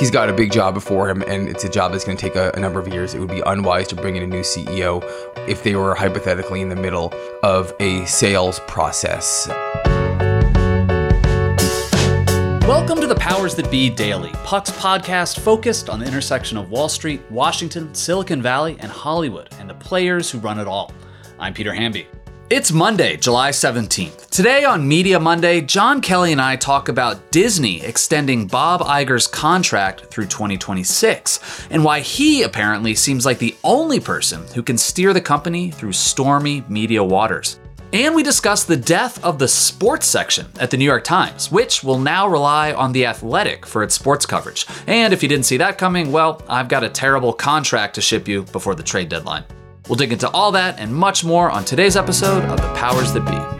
he's got a big job before him, and it's a job that's going to take a, a, number of years. It would be unwise to bring in a new CEO if they were hypothetically in the middle of a sales process. Welcome to the Powers That Be Daily, Puck's podcast focused on the intersection of Wall Street, Washington, Silicon Valley, and Hollywood, and the players who run it all. I'm Peter Hamby. It's Monday, July 17th. Today on Media Monday, Jon Kelly and I talk about Disney extending Bob Iger's contract through 2026 and why he apparently seems like the only person who can steer the company through stormy media waters. And we discuss the death of the sports section at the New York Times, which will now rely on The Athletic for its sports coverage. And if you didn't see that coming, well, I've got a terrible contract to ship you before the trade deadline. We'll dig into all that and much more on today's episode of The Powers That Be.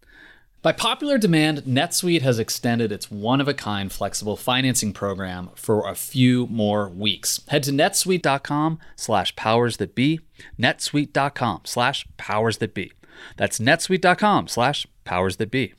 By popular demand, NetSuite has extended its one of a kind flexible financing program for a few more weeks. Head to netsuite.com slash powers that be, netsuite.com slash powers that be. That's netsuite.com slash powers that be.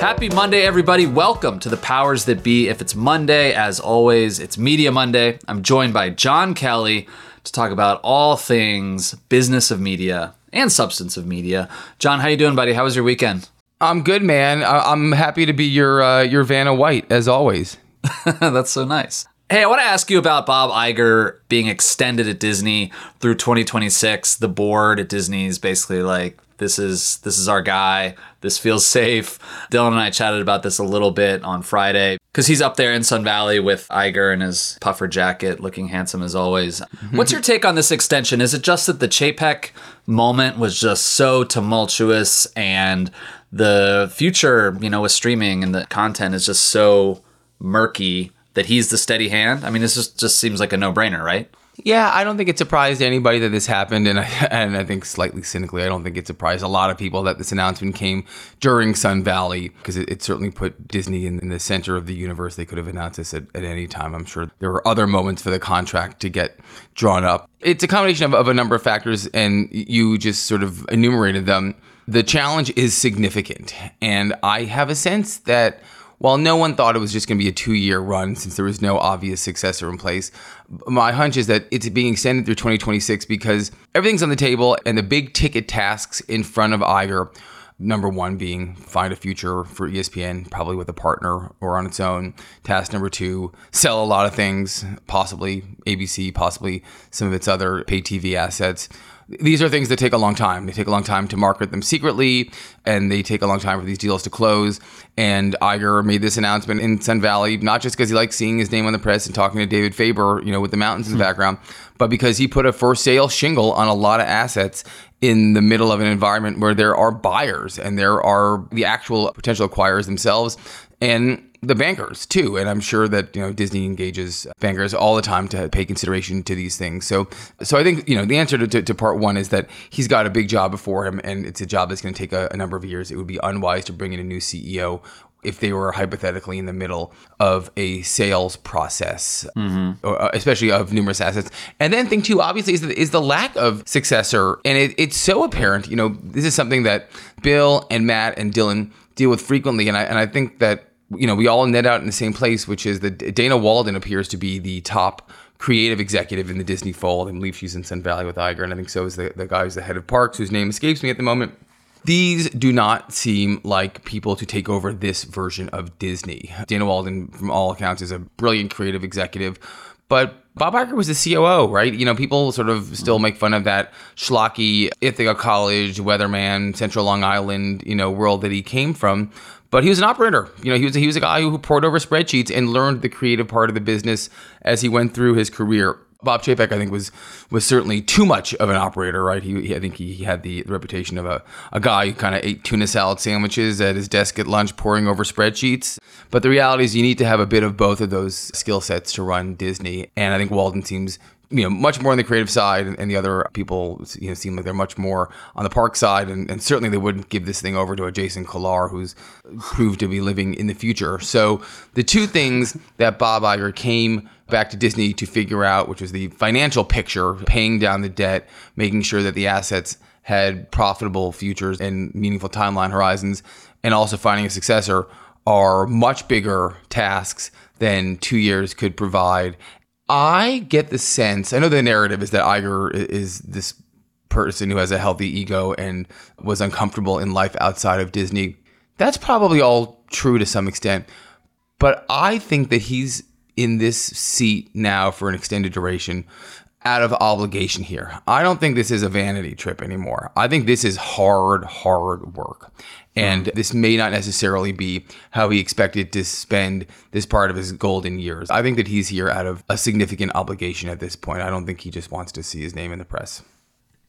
Happy Monday, everybody. Welcome to the Powers That Be. If it's Monday, as always, it's Media Monday. I'm joined by Jon Kelly to talk about all things business of media and substance of media. Jon, how you doing, buddy? How was your weekend? I'm good, man. I'm happy to be your uh, your Vanna White as always. That's so nice. Hey, I want to ask you about Bob Iger being extended at Disney through 2026. The board at Disney is basically like, this is this is our guy. This feels safe. Dylan and I chatted about this a little bit on Friday because he's up there in Sun Valley with Iger in his puffer jacket, looking handsome as always. What's your take on this extension? Is it just that the Chapek moment was just so tumultuous and the future, you know, with streaming and the content is just so murky that he's the steady hand? I mean, this just just seems like a no brainer, right? Yeah, I don't think it surprised anybody that this happened, and I, and I think slightly cynically, I don't think it surprised a lot of people that this announcement came during Sun Valley because it, it, certainly put Disney in, in, the center of the universe. They could have announced this at, at, any time. I'm sure there were other moments for the contract to get drawn up. It's a combination of, of a number of factors, and you just sort of enumerated them. The challenge is significant, and I have a sense that while no one thought it was just going to be a two year run since there was no obvious successor in place, my hunch is that it's being extended through 2026 because everything's on the table and the big ticket tasks in front of Iger. Number one being find a future for ESPN, probably with a partner or on its own. Task number two, sell a lot of things, possibly ABC, possibly some of its other pay TV assets these are things that take a long time. They take a long time to market them secretly, and they take a long time for these deals to close. And Iger made this announcement in Sun Valley, not just because he likes seeing his name on the press and talking to David Faber, you know, with the mountains in the hmm. background, but because he put a for sale shingle on a lot of assets in the middle of an environment where there are buyers and there are the actual potential acquirers themselves. And the bankers too and i'm sure that you know disney engages bankers all the time to pay consideration to these things so so i think you know the answer to, to, to part one is that he's got a big job before him and it's a job that's going to take a, a number of years it would be unwise to bring in a new ceo if they were hypothetically in the middle of a sales process, mm-hmm. uh, especially of numerous assets. And then thing two, obviously, is the, is the lack of successor. And it, it's so apparent, you know, this is something that Bill and Matt and Dylan deal with frequently. And I, and I think that you know, we all net out in the same place, which is that Dana Walden appears to be the top creative executive in the Disney fold. I believe she's in Sun Valley with Iger, and I think so is the, the guy who's the head of parks, whose name escapes me at the moment. These do not seem like people to take over this version of Disney. Dana Walden, from all accounts, is a brilliant creative executive, but Bob Iger was the COO, right? You know, people sort of still make fun of that schlocky Ithaca College, weatherman, Central Long Island, you know, world that he came from. But he was an operator. You know, he was he was a guy who pored over spreadsheets and learned the creative part of the business as he went through his career. Bob Chapek, I think, was was certainly too much of an operator, right? He, he I think he, he, had the reputation of a, a guy who kind of ate tuna salad sandwiches at his desk at lunch, poring over spreadsheets. But the reality is, you need to have a bit of both of those skill sets to run Disney. And I think Walden seems you know much more on the creative side and the other people you know seem like they're much more on the park side and, and certainly they wouldn't give this thing over to a jason kilar who's proved to be living in the future so the two things that bob Iger came back to Disney to figure out, which was the financial picture, paying down the debt, making sure that the assets had profitable futures and meaningful timeline horizons, and also finding a successor are much bigger tasks than two years could provide. I get the sense, I know the narrative is that Iger is this person who has a healthy ego and was uncomfortable in life outside of Disney. That's probably all true to some extent. But I think that he's in this seat now for an extended duration out of obligation here. I don't think this is a vanity trip anymore. I think this is hard, hard work. And this may not necessarily be how he expected to spend this part of his golden years. I think that he's here out of a significant obligation at this point. I don't think he just wants to see his name in the press.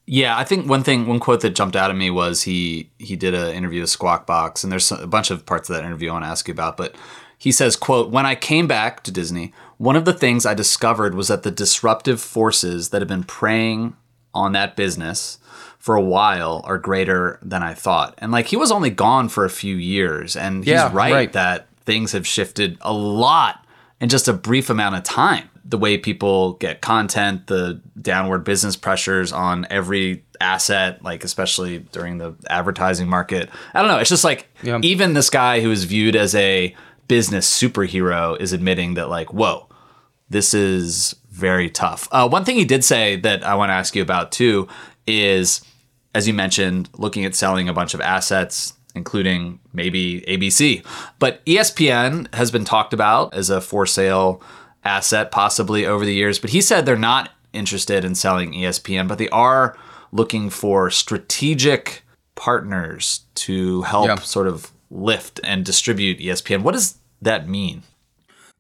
Yeah, I think one thing, one quote that jumped out at me was he he did an interview with Squawk Box, and there's a bunch of parts of that interview I want to ask you about. But he says, quote, When I came back to Disney, one of the things I discovered was that the disruptive forces that have been preying on that business for a while are greater than I thought. And like he was only gone for a few years. And he's yeah, right, right that things have shifted a lot in just a brief amount of time. The way people get content, the downward business pressures on every asset, like especially during the advertising market. I don't know. It's just like yeah. even this guy who is viewed as a business superhero is admitting that like, whoa, this is very tough. Uh, one thing he did say that I want to ask you about too is, as you mentioned, looking at selling a bunch of assets, including maybe ABC. But ESPN has been talked about as a for sale asset possibly over the years. But he said they're not interested in selling ESPN, but they are looking for strategic partners to help yeah. sort of lift and distribute ESPN. What does that mean?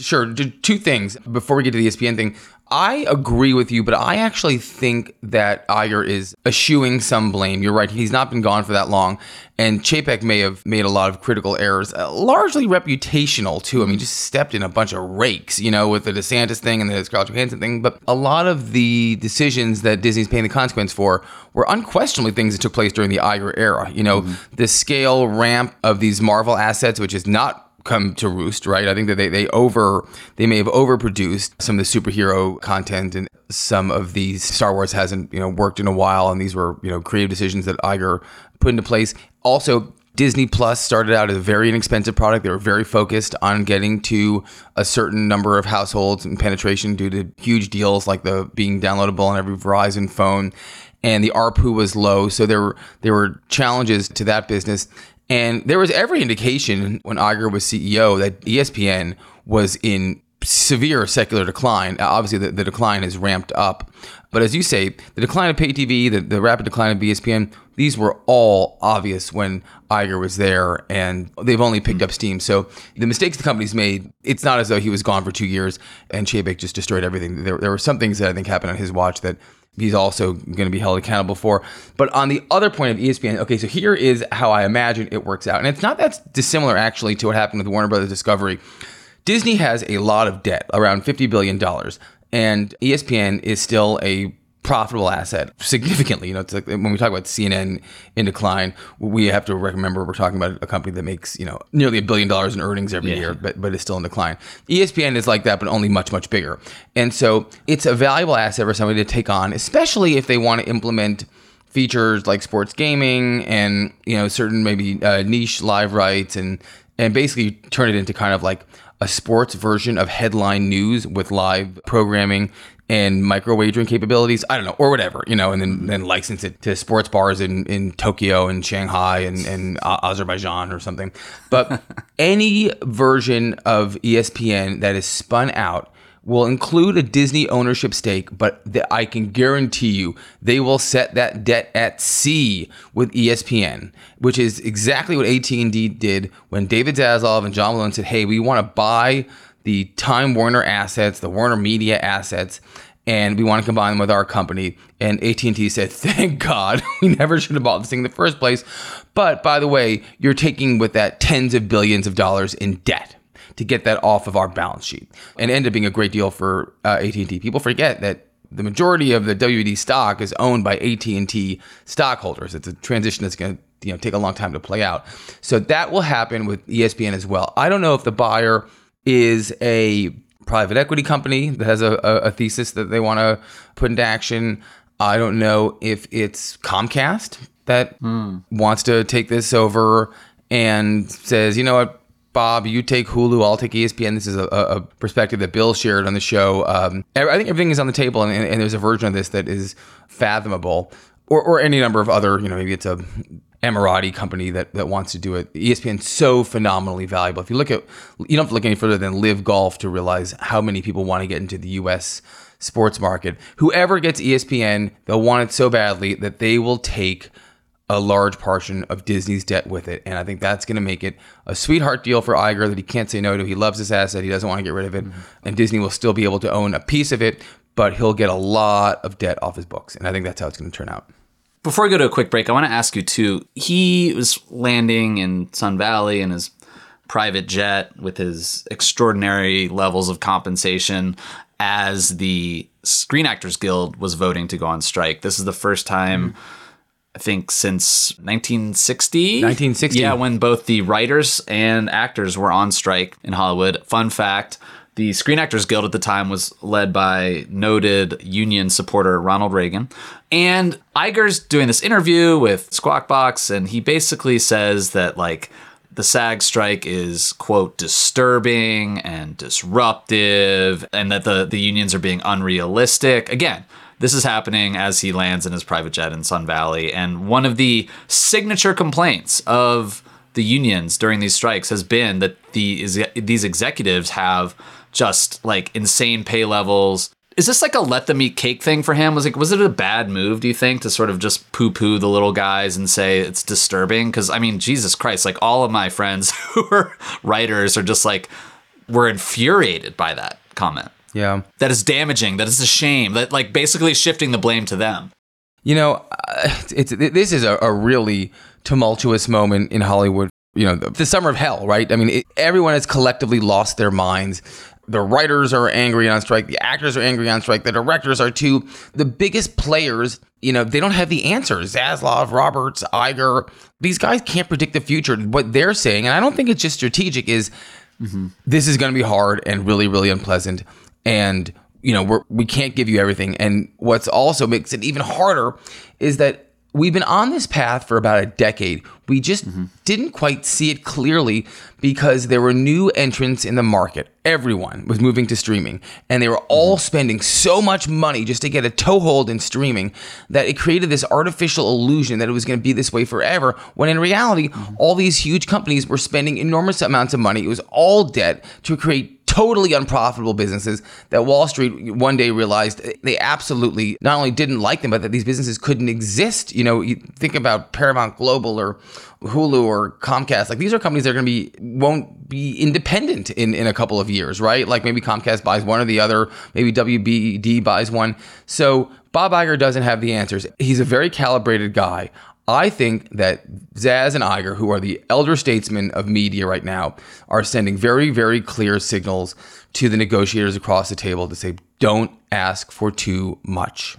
Sure. Two things before we get to the ESPN thing. I agree with you, but I actually think that Iger is eschewing some blame. You're right; he's not been gone for that long, and Chapek may have made a lot of critical errors, uh, largely reputational too. I mean, just stepped in a bunch of rakes, you know, with the DeSantis thing and the Scarlett Johansson thing. But a lot of the decisions that Disney's paying the consequence for were unquestionably things that took place during the Iger era. You know, mm-hmm. the scale ramp of these Marvel assets, which is not come to roost, right? I think that they, they over they may have overproduced some of the superhero content and some of these Star Wars hasn't, you know, worked in a while and these were, you know, creative decisions that Iger put into place. Also, Disney Plus started out as a very inexpensive product. They were very focused on getting to a certain number of households and penetration due to huge deals like the being downloadable on every Verizon phone. And the ARPU was low, so there were there were challenges to that business. And there was every indication when Iger was CEO that ESPN was in severe secular decline. Obviously, the, the decline has ramped up. But as you say, the decline of pay TV, the, the rapid decline of ESPN, these were all obvious when Iger was there, and they've only picked up steam. So the mistakes the company's made, it's not as though he was gone for two years and Chapek just destroyed everything. There, there were some things that I think happened on his watch that he's also going to be held accountable for. But on the other point of ESPN, okay, so here is how I imagine it works out. And it's not that dissimilar actually to what happened with Warner Brothers Discovery. Disney has a lot of debt, around $50 billion, and ESPN is still a profitable asset significantly. You know, it's like when we talk about CNN in decline, we have to remember we're talking about a company that makes you know nearly a billion dollars in earnings every yeah. year, but but is still in decline. ESPN is like that, but only much much bigger. And so it's a valuable asset for somebody to take on, especially if they want to implement features like sports gaming and you know certain maybe uh, niche live rights and and basically turn it into kind of like a sports version of headline news with live programming and micro wagering capabilities. I don't know, or whatever, you know, and then, then license it to sports bars in, in Tokyo and Shanghai and, and uh, Azerbaijan or something. But any version of ESPN that is spun out will include a Disney ownership stake, but I can guarantee you they will set that debt at sea with ESPN, which is exactly what AT&T did when David Zaslav and John Malone said, "Hey, we want to buy the Time Warner assets, the Warner Media assets." And we want to combine them with our company. And AT&T said, "Thank God, we never should have bought this thing in the first place." But by the way, you're taking with that tens of billions of dollars in debt to get that off of our balance sheet and ended up being a great deal for uh, AT&T. People forget that the majority of the WD stock is owned by AT&T stockholders. It's a transition that's going to you know take a long time to play out. So that will happen with ESPN as well. I don't know if the buyer is a private equity company that has a, a, a thesis that they want to put into action. I don't know if it's Comcast that mm. wants to take this over and says, you know what, Bob, you take Hulu, I'll take ESPN. This is a, a perspective that Bill shared on the show. Um, I think everything is on the table, and, and, there's a version of this that is fathomable, or, or any number of other, you know, maybe it's a Emirati company that, that wants to do it. ESPN's so phenomenally valuable. If you look at, you don't have to look any further than LIV Golf to realize how many people want to get into the U.S. sports market. Whoever gets ESPN, they'll want it so badly that they will take – a large portion of Disney's debt with it. And I think that's going to make it a sweetheart deal for Iger that he can't say no to. He loves this asset. He doesn't want to get rid of it. Mm-hmm. And Disney will still be able to own a piece of it, but he'll get a lot of debt off his books. And I think that's how it's going to turn out. Before we go to a quick break, I want to ask you too. He was landing in Sun Valley in his private jet with his extraordinary levels of compensation as the Screen Actors Guild was voting to go on strike. This is the first time. Mm-hmm I think since 1960. 1960. Yeah, when both the writers and actors were on strike in Hollywood. Fun fact the Screen Actors Guild at the time was led by noted union supporter Ronald Reagan. And Iger's doing this interview with Squawk Box, and he basically says that, like, the SAG strike is, quote, disturbing and disruptive, and that the, the unions are being unrealistic. Again, this is happening as he lands in his private jet in Sun Valley. And one of the signature complaints of the unions during these strikes has been that the these executives have just like insane pay levels. Is this like a let them eat cake thing for him? Was it was it a bad move? Do you think to sort of just poo poo the little guys and say it's disturbing? Because I mean, Jesus Christ! Like all of my friends who are writers are just like were infuriated by that comment. Yeah. That is damaging. That is a shame. That like basically shifting the blame to them. You know, it's, this is a, a, really tumultuous moment in Hollywood. You know, the, the summer of hell, right? I mean, it, everyone has collectively lost their minds. The writers are angry on strike. The actors are angry on strike. The directors are too. The biggest players, you know, they don't have the answers. Zaslav, Roberts, Iger, these guys can't predict the future. What they're saying, and I don't think it's just strategic, is mm-hmm. this is going to be hard and really, really unpleasant and you know we're, we can't give you everything and what's also makes it even harder is that we've been on this path for about a decade we just mm-hmm. didn't quite see it clearly because there were new entrants in the market everyone was moving to streaming and they were all mm-hmm. spending so much money just to get a toehold in streaming that it created this artificial illusion that it was going to be this way forever when in reality mm-hmm. all these huge companies were spending enormous amounts of money it was all debt to create totally unprofitable businesses that Wall Street one day realized they absolutely not only didn't like them, but that these businesses couldn't exist. You know, you think about Paramount Global or Hulu or Comcast. Like these are companies that are going to be won't be independent in in a couple of years, right? Like maybe Comcast buys one or the other, maybe WBD buys one. So Bob Iger doesn't have the answers. He's a very calibrated guy. I think that Zaz and Iger, who are the elder statesmen of media right now, are sending very, very clear signals to the negotiators across the table to say, don't ask for too much.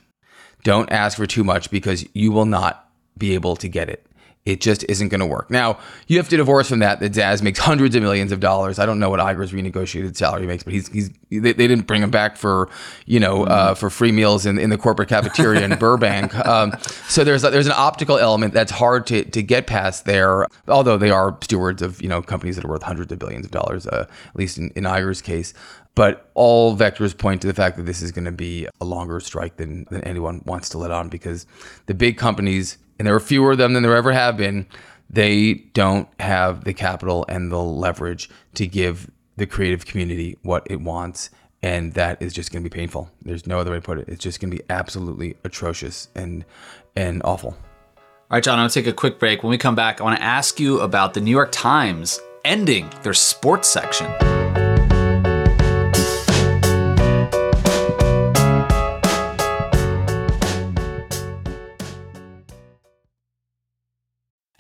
Don't ask for too much because you will not be able to get it. It just isn't going to work. Now, you have to divorce from that that Zaz makes hundreds of millions of dollars. I don't know what Iger's renegotiated salary makes, but he's, he's they, they didn't bring him back for, you know, uh, for free meals in, in the corporate cafeteria in Burbank. Um, so there's a, there's an optical element that's hard to, to get past there, although they are stewards of, you know, companies that are worth hundreds of billions of dollars, uh, at least in, in Iger's case. But all vectors point to the fact that this is going to be a longer strike than, than anyone wants to let on because the big companies and there are fewer of them than there ever have been, they don't have the capital and the leverage to give the creative community what it wants. And that is just going to be painful. There's no other way to put it. It's just going to be absolutely atrocious and and awful. All right, Jon, I'm going to take a quick break. When we come back, I want to ask you about the New York Times ending their sports section.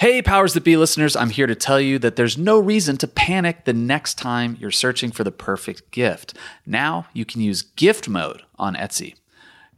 Hey, Powers That Be listeners, I'm here to tell you that there's no reason to panic the next time you're searching for the perfect gift. Now you can use gift mode on Etsy.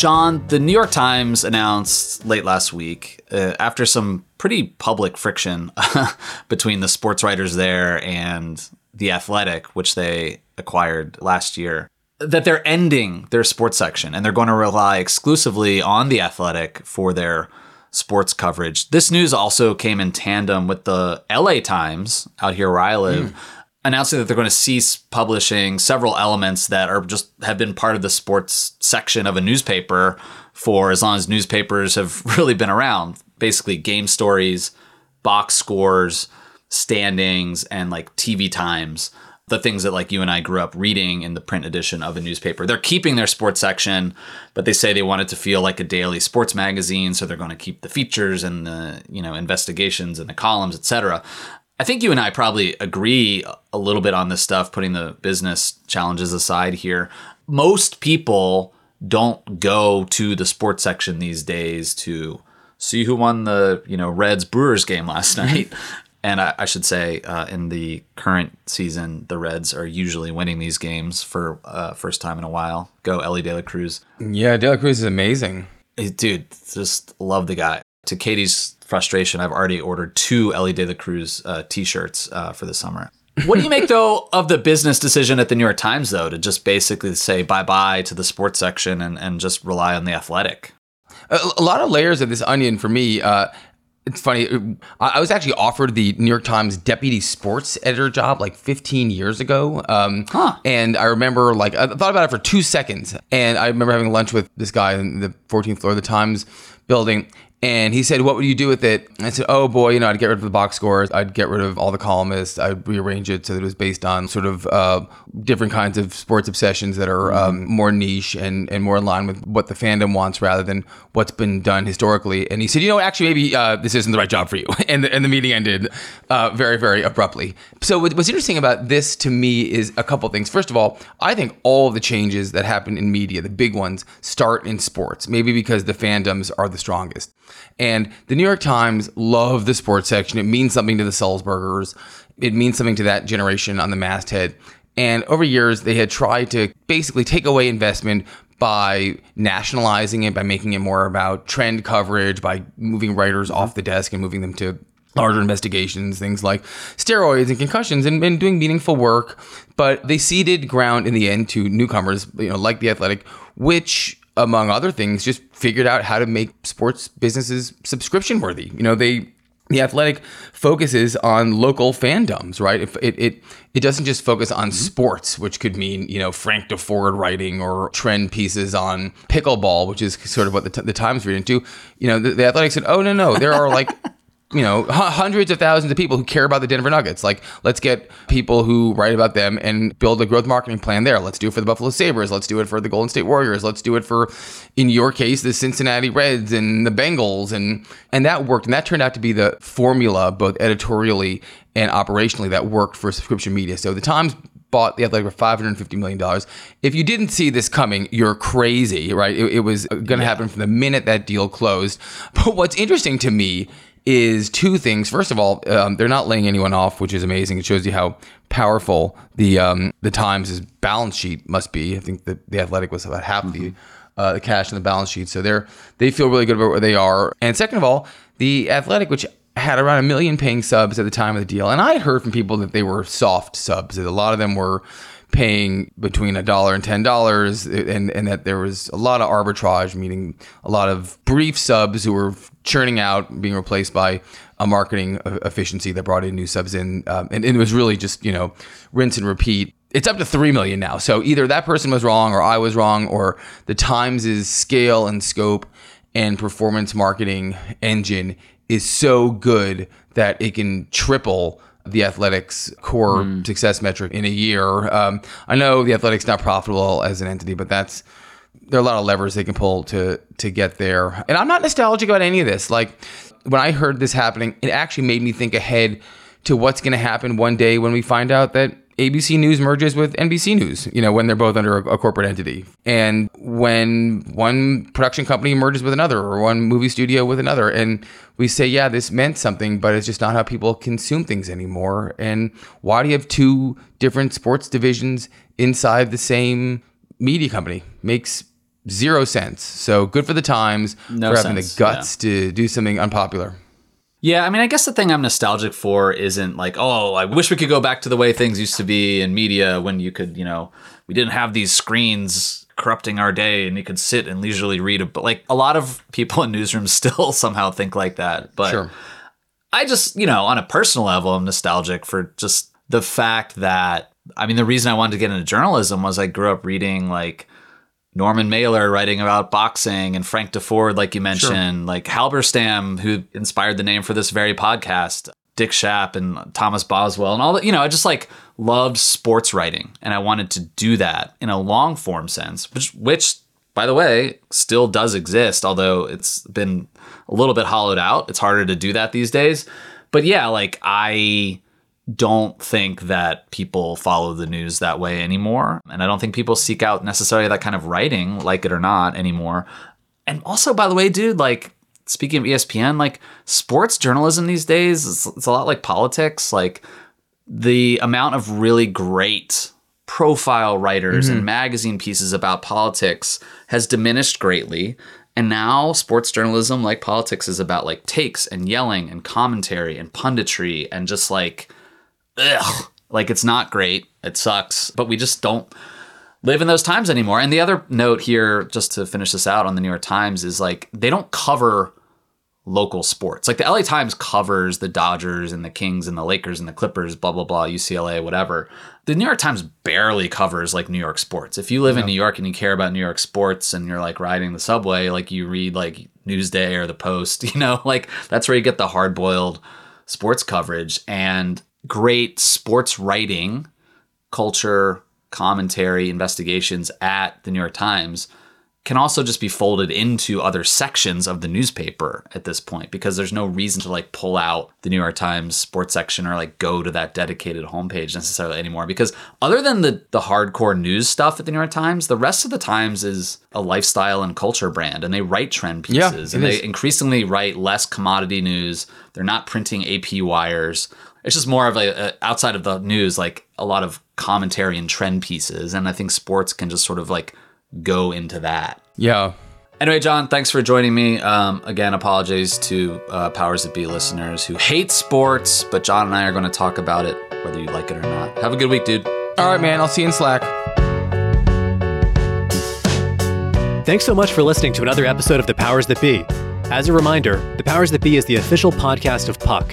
Jon, the New York Times announced late last week, uh, after some pretty public friction between the sports writers there and The Athletic, which they acquired last year, that they're ending their sports section and they're going to rely exclusively on The Athletic for their sports coverage. This news also came in tandem with the LA Times out here where I live. Mm announcing that they're going to cease publishing several elements that are just have been part of the sports section of a newspaper for as long as newspapers have really been around basically game stories, box scores, standings, and like TV times. The things that like you and I grew up reading in the print edition of a newspaper. They're keeping their sports section, but they say they want it to feel like a daily sports magazine, so they're going to keep the features and the you know investigations and the columns, etc. I think you and I probably agree a little bit on this stuff, putting the business challenges aside here. Most people don't go to the sports section these days to see who won the you know Reds Brewers game last night. And I, I should say, uh, in the current season, the Reds are usually winning these games for uh, first time in a while. Go Elly De La Cruz, Yeah, De La Cruz is amazing. Dude. Just love the guy. To Katie's frustration, I've already ordered two Elly De La Cruz uh, T-shirts uh, for the summer. What do you make though of the business decision at the New York Times though to just basically say bye bye to the sports section and, and just rely on the athletic? a, a lot of layers of this onion for me. Uh, it's funny. I, I was actually offered the New York Times deputy sports editor job like 15 years ago. Um, Huh. And I remember, like, I thought about it for two seconds. And I remember having lunch with this guy in the 14th floor of the Times building. And he said, What would you do with it? And I said, Oh boy, you know, I'd get rid of the box scores. I'd get rid of all the columnists. I'd rearrange it so that it was based on sort of uh, different kinds of sports obsessions that are um, more niche and, and more in line with what the fandom wants rather than what's been done historically. And he said, You know, actually, maybe uh, this isn't the right job for you. And the, and the meeting ended uh, very, very abruptly. So, what's interesting about this to me is a couple things. First of all, I think all the changes that happen in media, the big ones, start in sports, maybe because the fandoms are the strongest. And the New York Times love the sports section. It means something to the Sulzbergers. It means something to that generation on the masthead. And over years, they had tried to basically take away investment by nationalizing it, by making it more about trend coverage, by moving writers mm-hmm. off the desk and moving them to larger investigations, things like steroids and concussions, and, and doing meaningful work. But they ceded ground in the end to newcomers, you know, like the Athletic, which among other things, just figured out how to make sports businesses subscription worthy. You know, they the athletic focuses on local fandoms, right? If it, it it doesn't just focus on mm-hmm. sports, which could mean you know Frank Deford writing or trend pieces on pickleball, which is sort of what the, t- the Times read into. You know, the, the athletic said, "Oh no, no, there are like." you know, hu- hundreds of thousands of people who care about the Denver Nuggets. Like, let's get people who write about them and build a growth marketing plan there. Let's do it for the Buffalo Sabres. Let's do it for the Golden State Warriors. Let's do it for, in your case, the Cincinnati Reds and the Bengals. And, and that worked. And that turned out to be the formula, both editorially and operationally, that worked for subscription media. So the Times bought the Athletic for $550 million. If you didn't see this coming, you're crazy, right? It, it was going to happen from the minute that deal closed. But what's interesting to me is two things. First of all, um, they're not laying anyone off, which is amazing. It shows you how powerful the um, the Times' balance sheet must be. I think that the Athletic was about half the uh, the cash in the balance sheet, so they're they feel really good about where they are. And second of all, the Athletic, which had around a million paying subs at the time of the deal, and I heard from people that they were soft subs. That a lot of them were paying between a dollar and ten dollars, and and that there was a lot of arbitrage, meaning a lot of brief subs who were churning out, being replaced by a marketing efficiency that brought in new subs in, um, and, and it was really just you know rinse and repeat. It's up to three million now. So either that person was wrong, or I was wrong, or the Times' scale and scope and performance marketing engine is so good that it can triple the athletics core success metric in a year. Um, I know the athletics not profitable as an entity, but that's there are a lot of levers they can pull to to get there. And I'm not nostalgic about any of this. Like when I heard this happening, it actually made me think ahead to what's going to happen one day when we find out that ABC News merges with NBC News, you know, when they're both under a, a corporate entity. And when one production company merges with another or one movie studio with another. And we say, yeah, this meant something, but it's just not how people consume things anymore. And why do you have two different sports divisions inside the same media company? Makes zero sense. So good for the Times No for having the sense, guts to do something unpopular. Yeah, I mean, I guess the thing I'm nostalgic for isn't like, oh, I wish we could go back to the way things used to be in media when you could, you know, we didn't have these screens corrupting our day and you could sit and leisurely read a book. Like a lot of people in newsrooms still somehow think like that. But Sure. I just, you know, on a personal level, I'm nostalgic for just the fact that, I mean, the reason I wanted to get into journalism was I grew up reading like Norman Mailer writing about boxing and Frank Deford, like you mentioned, like Halberstam, who inspired the name for this very podcast, Dick Schaap and Thomas Boswell and all that. You know, I just like loved sports writing and I wanted to do that in a long form sense, which, which by the way, still does exist, although it's been a little bit hollowed out. It's harder to do that these days. But yeah, like I don't think that people follow the news that way anymore. And I don't think people seek out necessarily that kind of writing, like it or not, anymore. And also, by the way, dude, like speaking of ESPN, like sports journalism these days, it's, it's a lot like politics. Like the amount of really great profile writers mm-hmm. and magazine pieces about politics has diminished greatly. And now sports journalism, like politics, is about like takes and yelling and commentary and punditry and just like ugh, like it's not great. It sucks, but we just don't live in those times anymore. And the other note here, just to finish this out on the New York Times, is like they don't cover local sports. Like the LA Times covers the Dodgers and the Kings and the Lakers and the Clippers, blah blah blah, UCLA, whatever. The New York Times barely covers like New York sports. If you live yeah. in New York and you care about New York sports and you're like riding the subway, like you read like Newsday or the Post, you know, like that's where you get the hard boiled sports coverage. And great sports writing, culture, commentary, investigations at the New York Times can also just be folded into other sections of the newspaper at this point because there's no reason to like pull out the New York Times sports section or like go to that dedicated homepage necessarily anymore because other than the the hardcore news stuff at the New York Times the rest of the Times is a lifestyle and culture brand and they write trend pieces yeah, and they increasingly write less commodity news. They're not printing AP wires it's just more of a, a, outside of the news like a lot of commentary and trend pieces and i think sports can just sort of like go into that. Yeah. Anyway jon thanks for joining me. Um, again apologies to uh, powers that be listeners who hate sports but jon and i are going to talk about it whether you like it or not. Have a good week dude. All right man. I'll see you in slack. Thanks so much for listening to another episode of the powers that be. As a reminder the powers that be is the official podcast of puck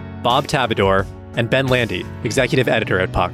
Bob Tabador, and Ben Landy, executive editor at Puck.